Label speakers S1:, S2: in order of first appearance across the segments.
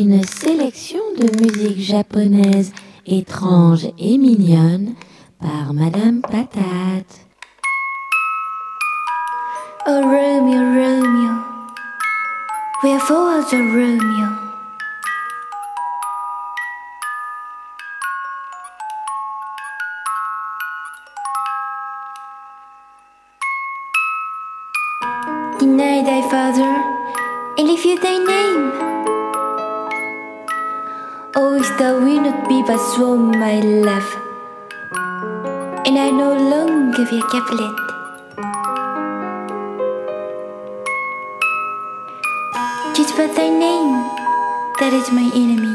S1: Une sélection de musique japonaise étrange et mignonne par Madame Patate.
S2: Oh Romeo, Romeo, wherefore thou Romeo? Deny thy father, and leave you thy name. Oh, if thou wilt not be but sworn my love, and I no longer be a caplet. Tis but thy name that is my enemy.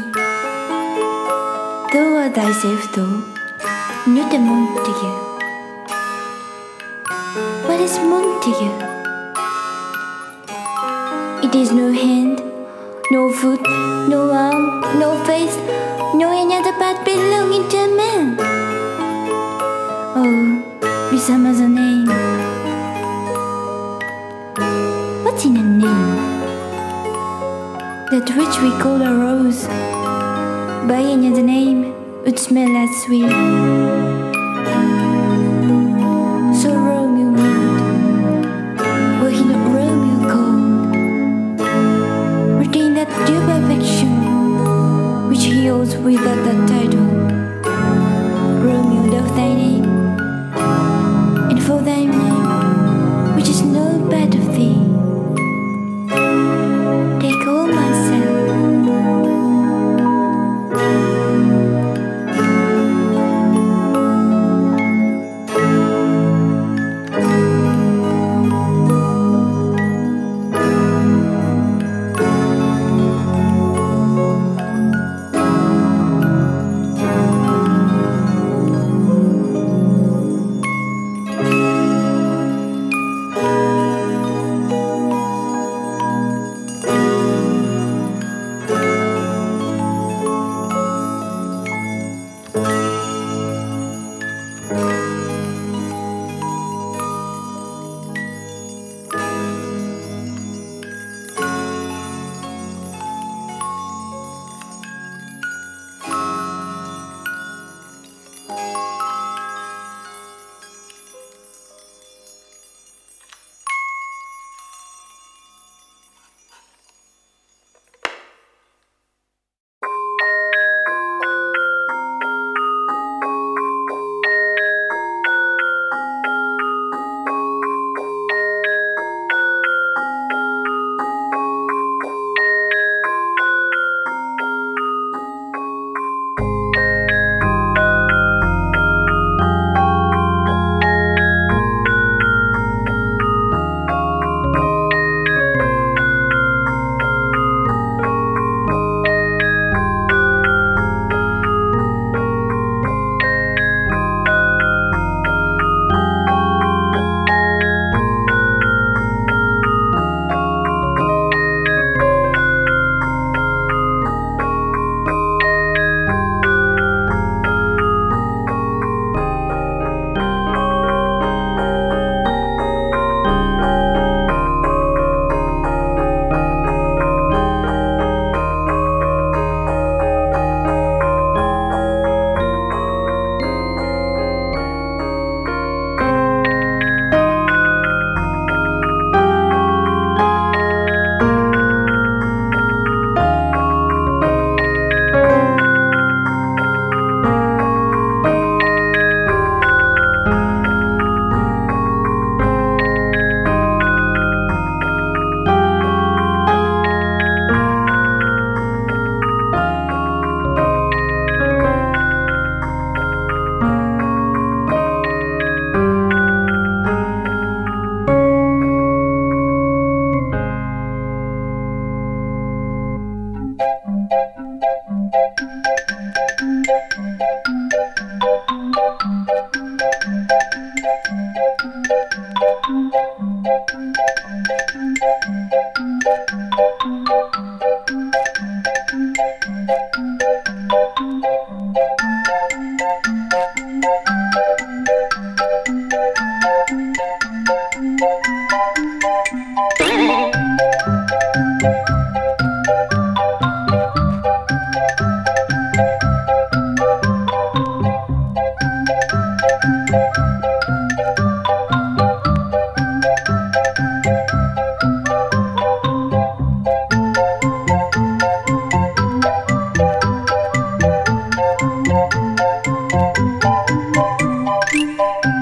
S2: Thou art thyself, though, not a Montague. What is Montague? It is no hand, no foot, no arm, no face, no any other part belonging to a man. Oh, some other name. What's in a name? That which we call a rose, by any other name, would smell as sweet. Without that title.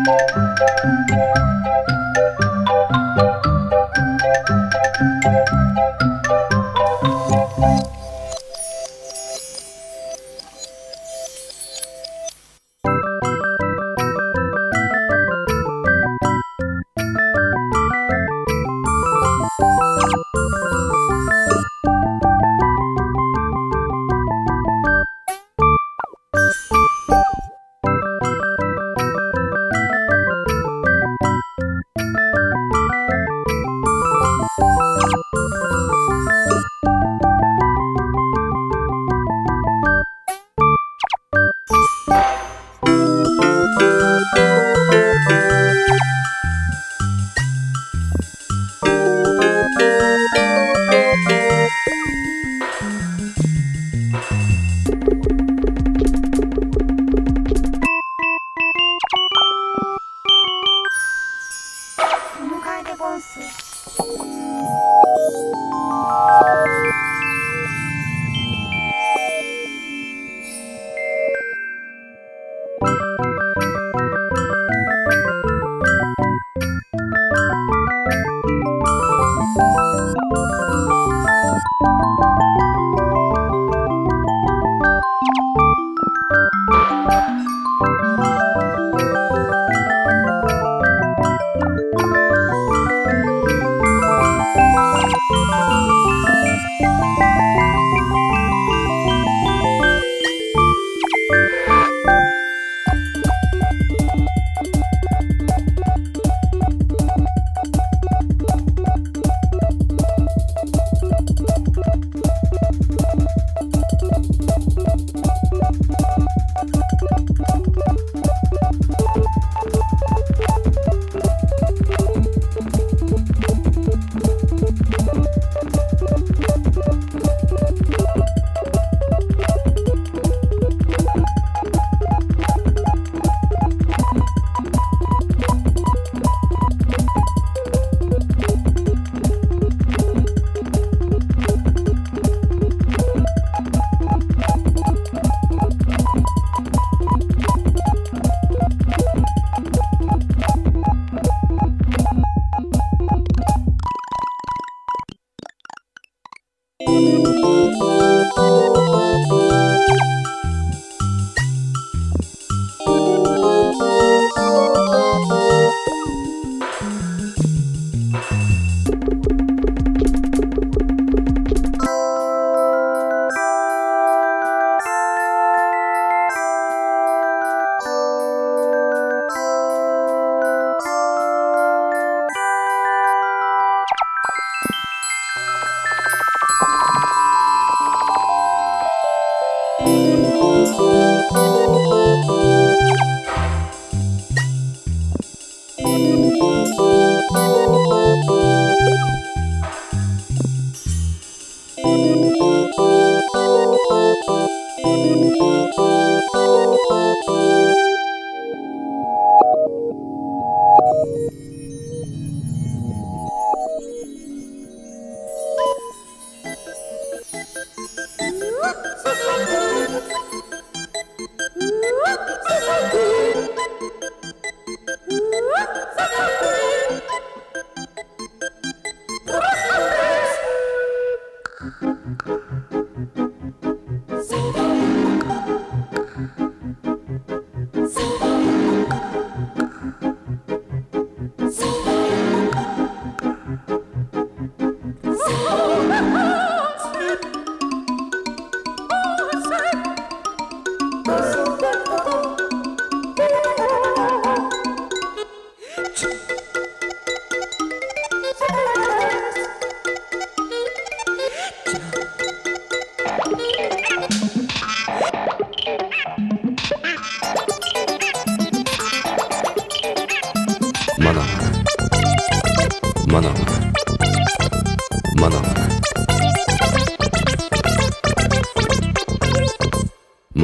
S2: Música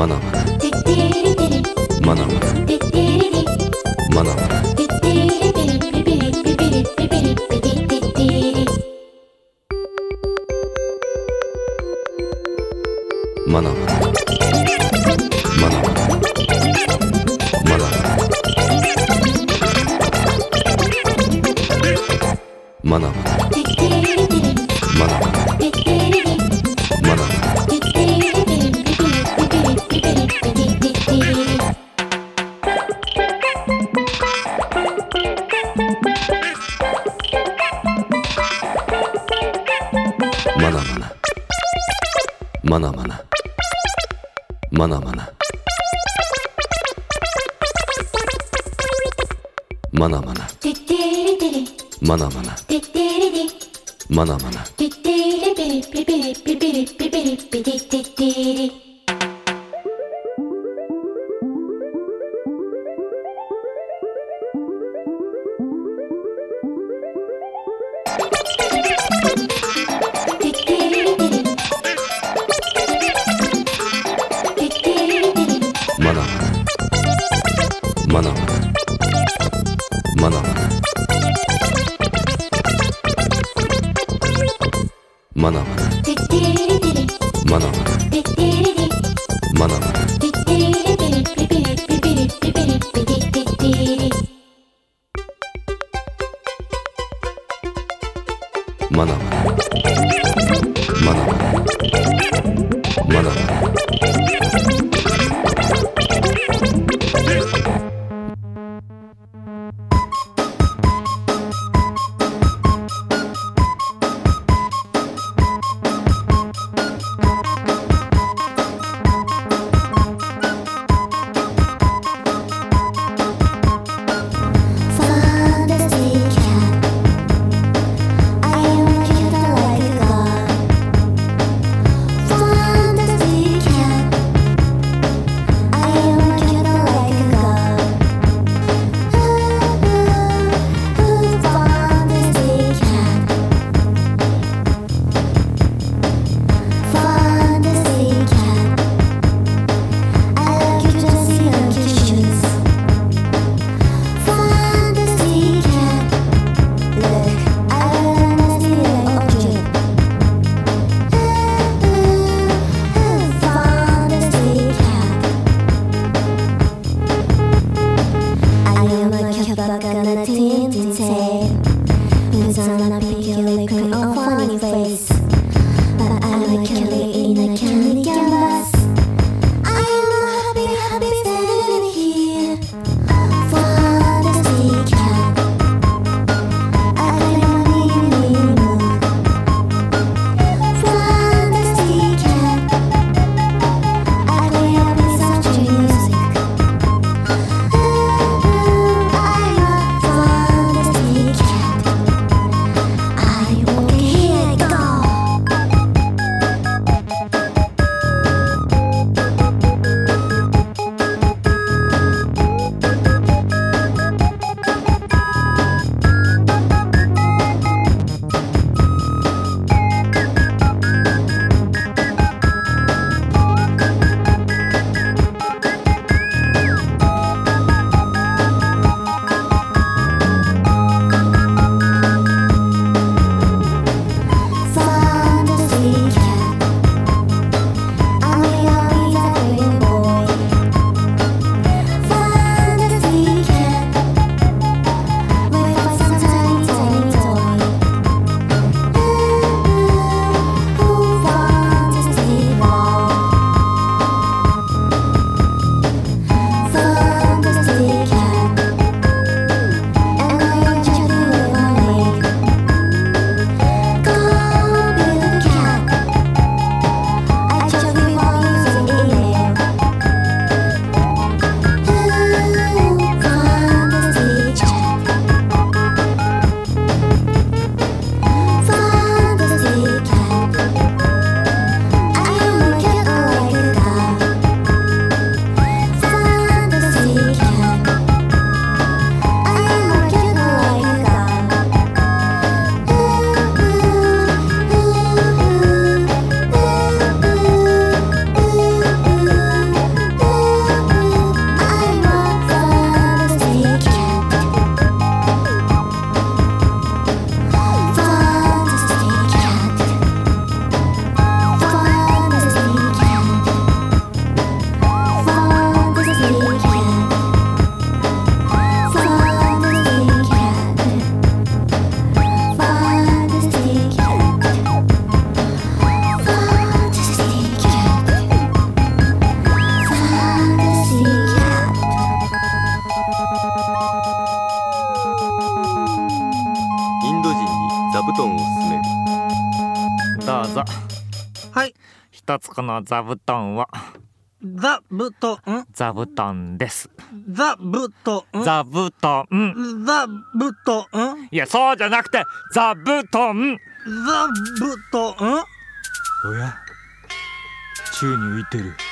S2: Manava.
S3: マナマナ。マナマ
S4: つこの座布団を
S5: 座布団。
S4: 座布団です。
S5: 座布団。
S4: 座布団。
S5: 座布団。
S4: いやそうじゃなくて座布団。
S5: 座布団。
S4: おや？宙に浮いてる「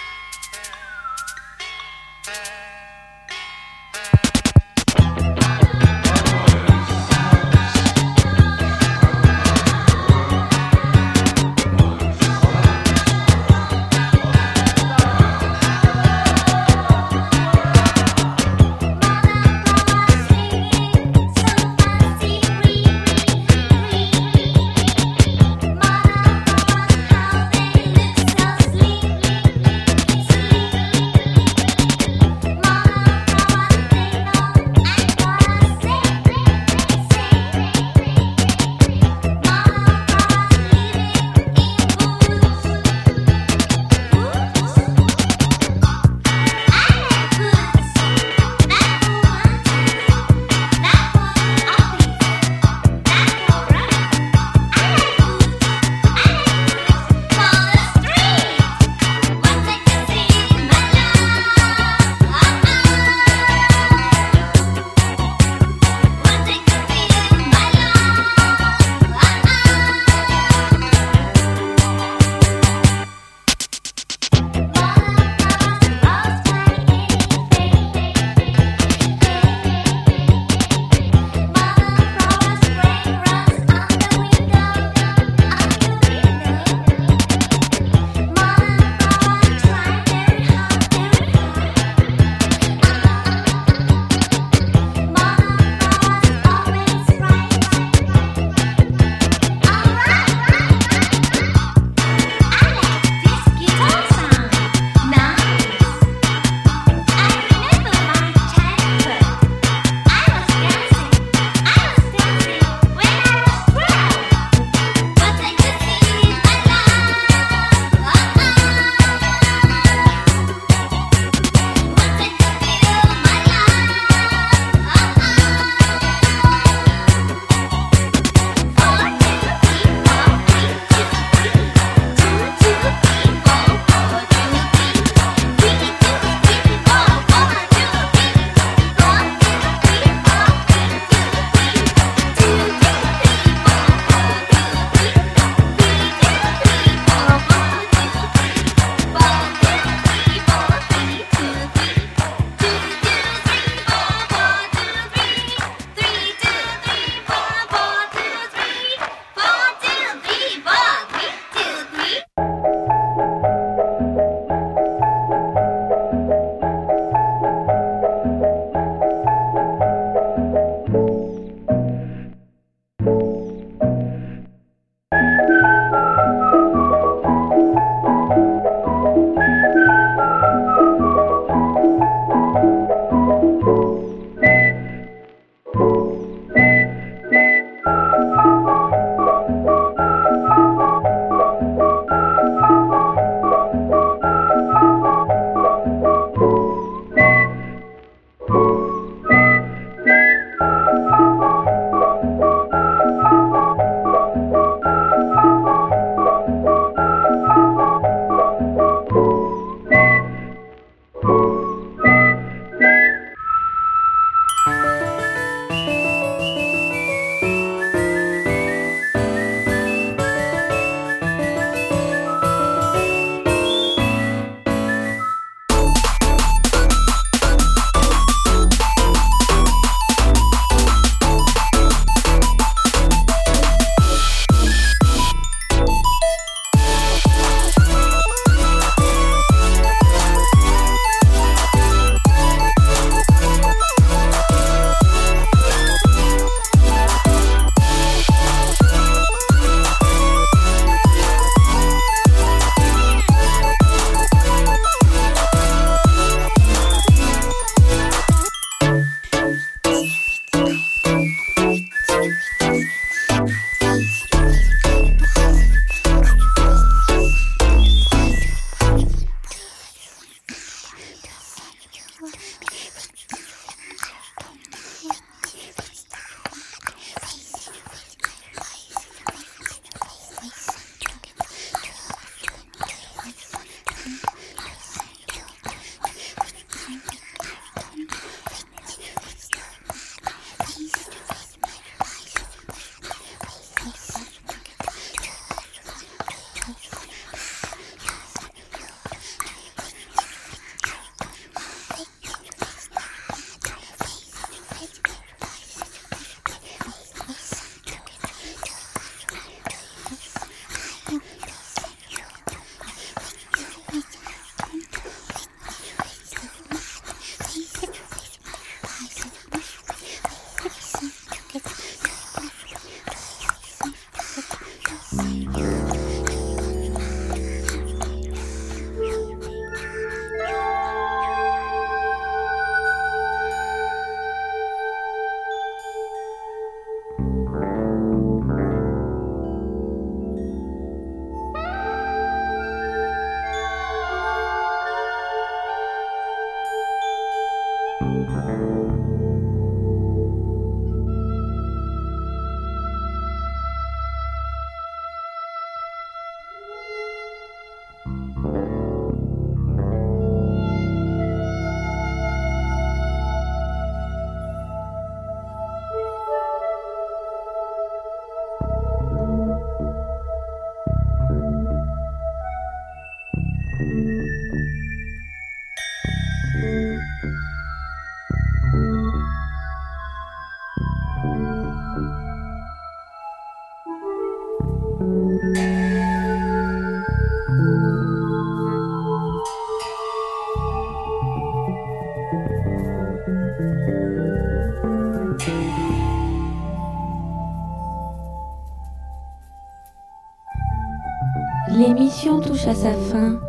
S2: à sa fin.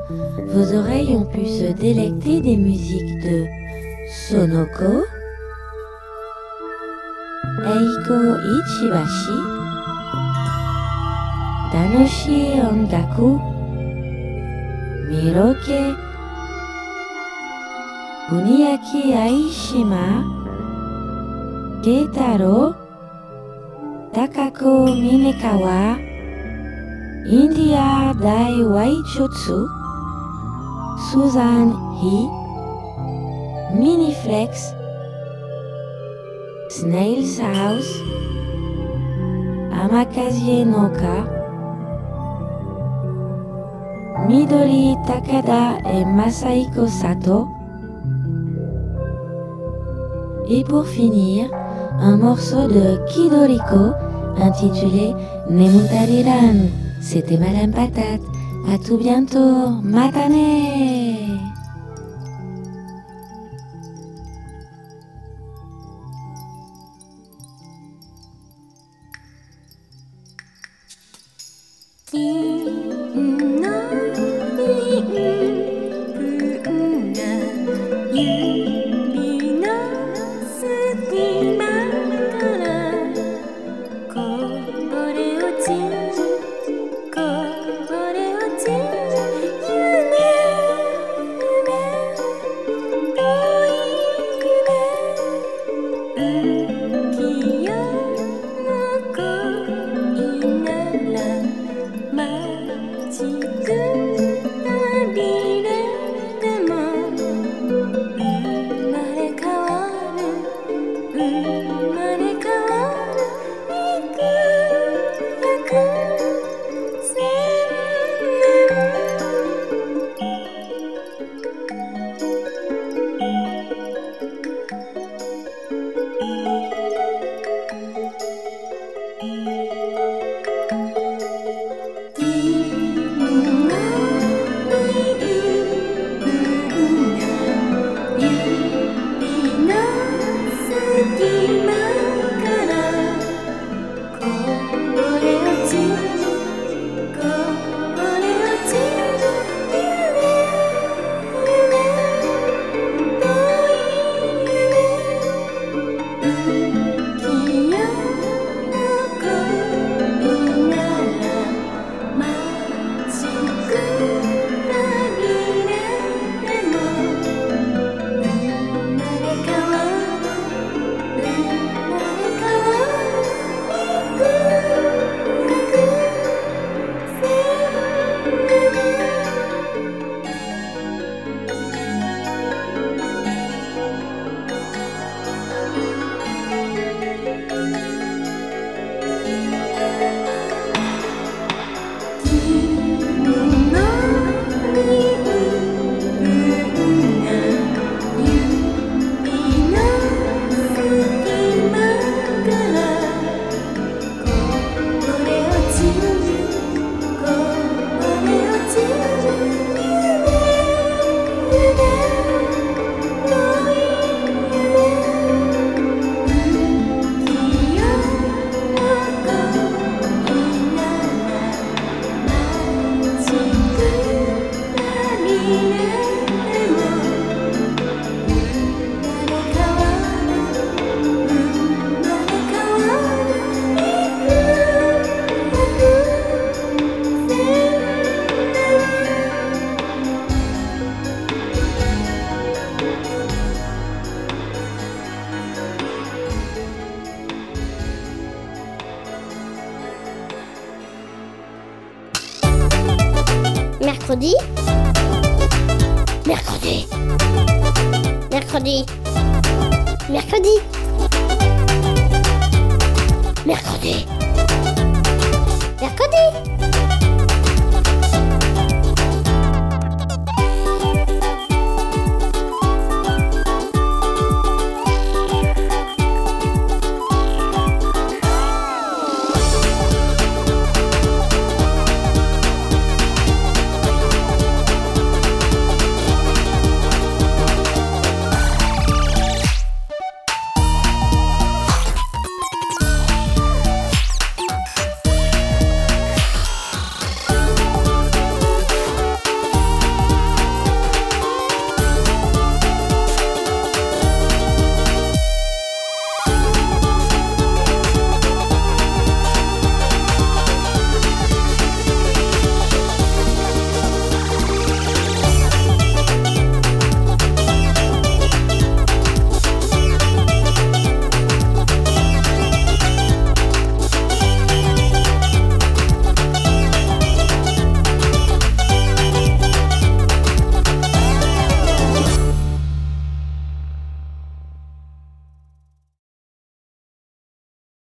S2: Vos oreilles ont pu se délecter des musiques de Sonoko, Eiko Ichibashi, Tanoshi Ongaku, Miroke, Kuniaki Aishima, Keitaro, Takako Minekawa, India Dai Waichutsu, Suzanne He, Miniflex, Snail's House, Amakazie Noka, Midori Takada et Masaiko Sato. Et pour finir, un morceau de Kidoriko intitulé Nemutariran. C'était Madame Patate. À tout bientôt. Matane!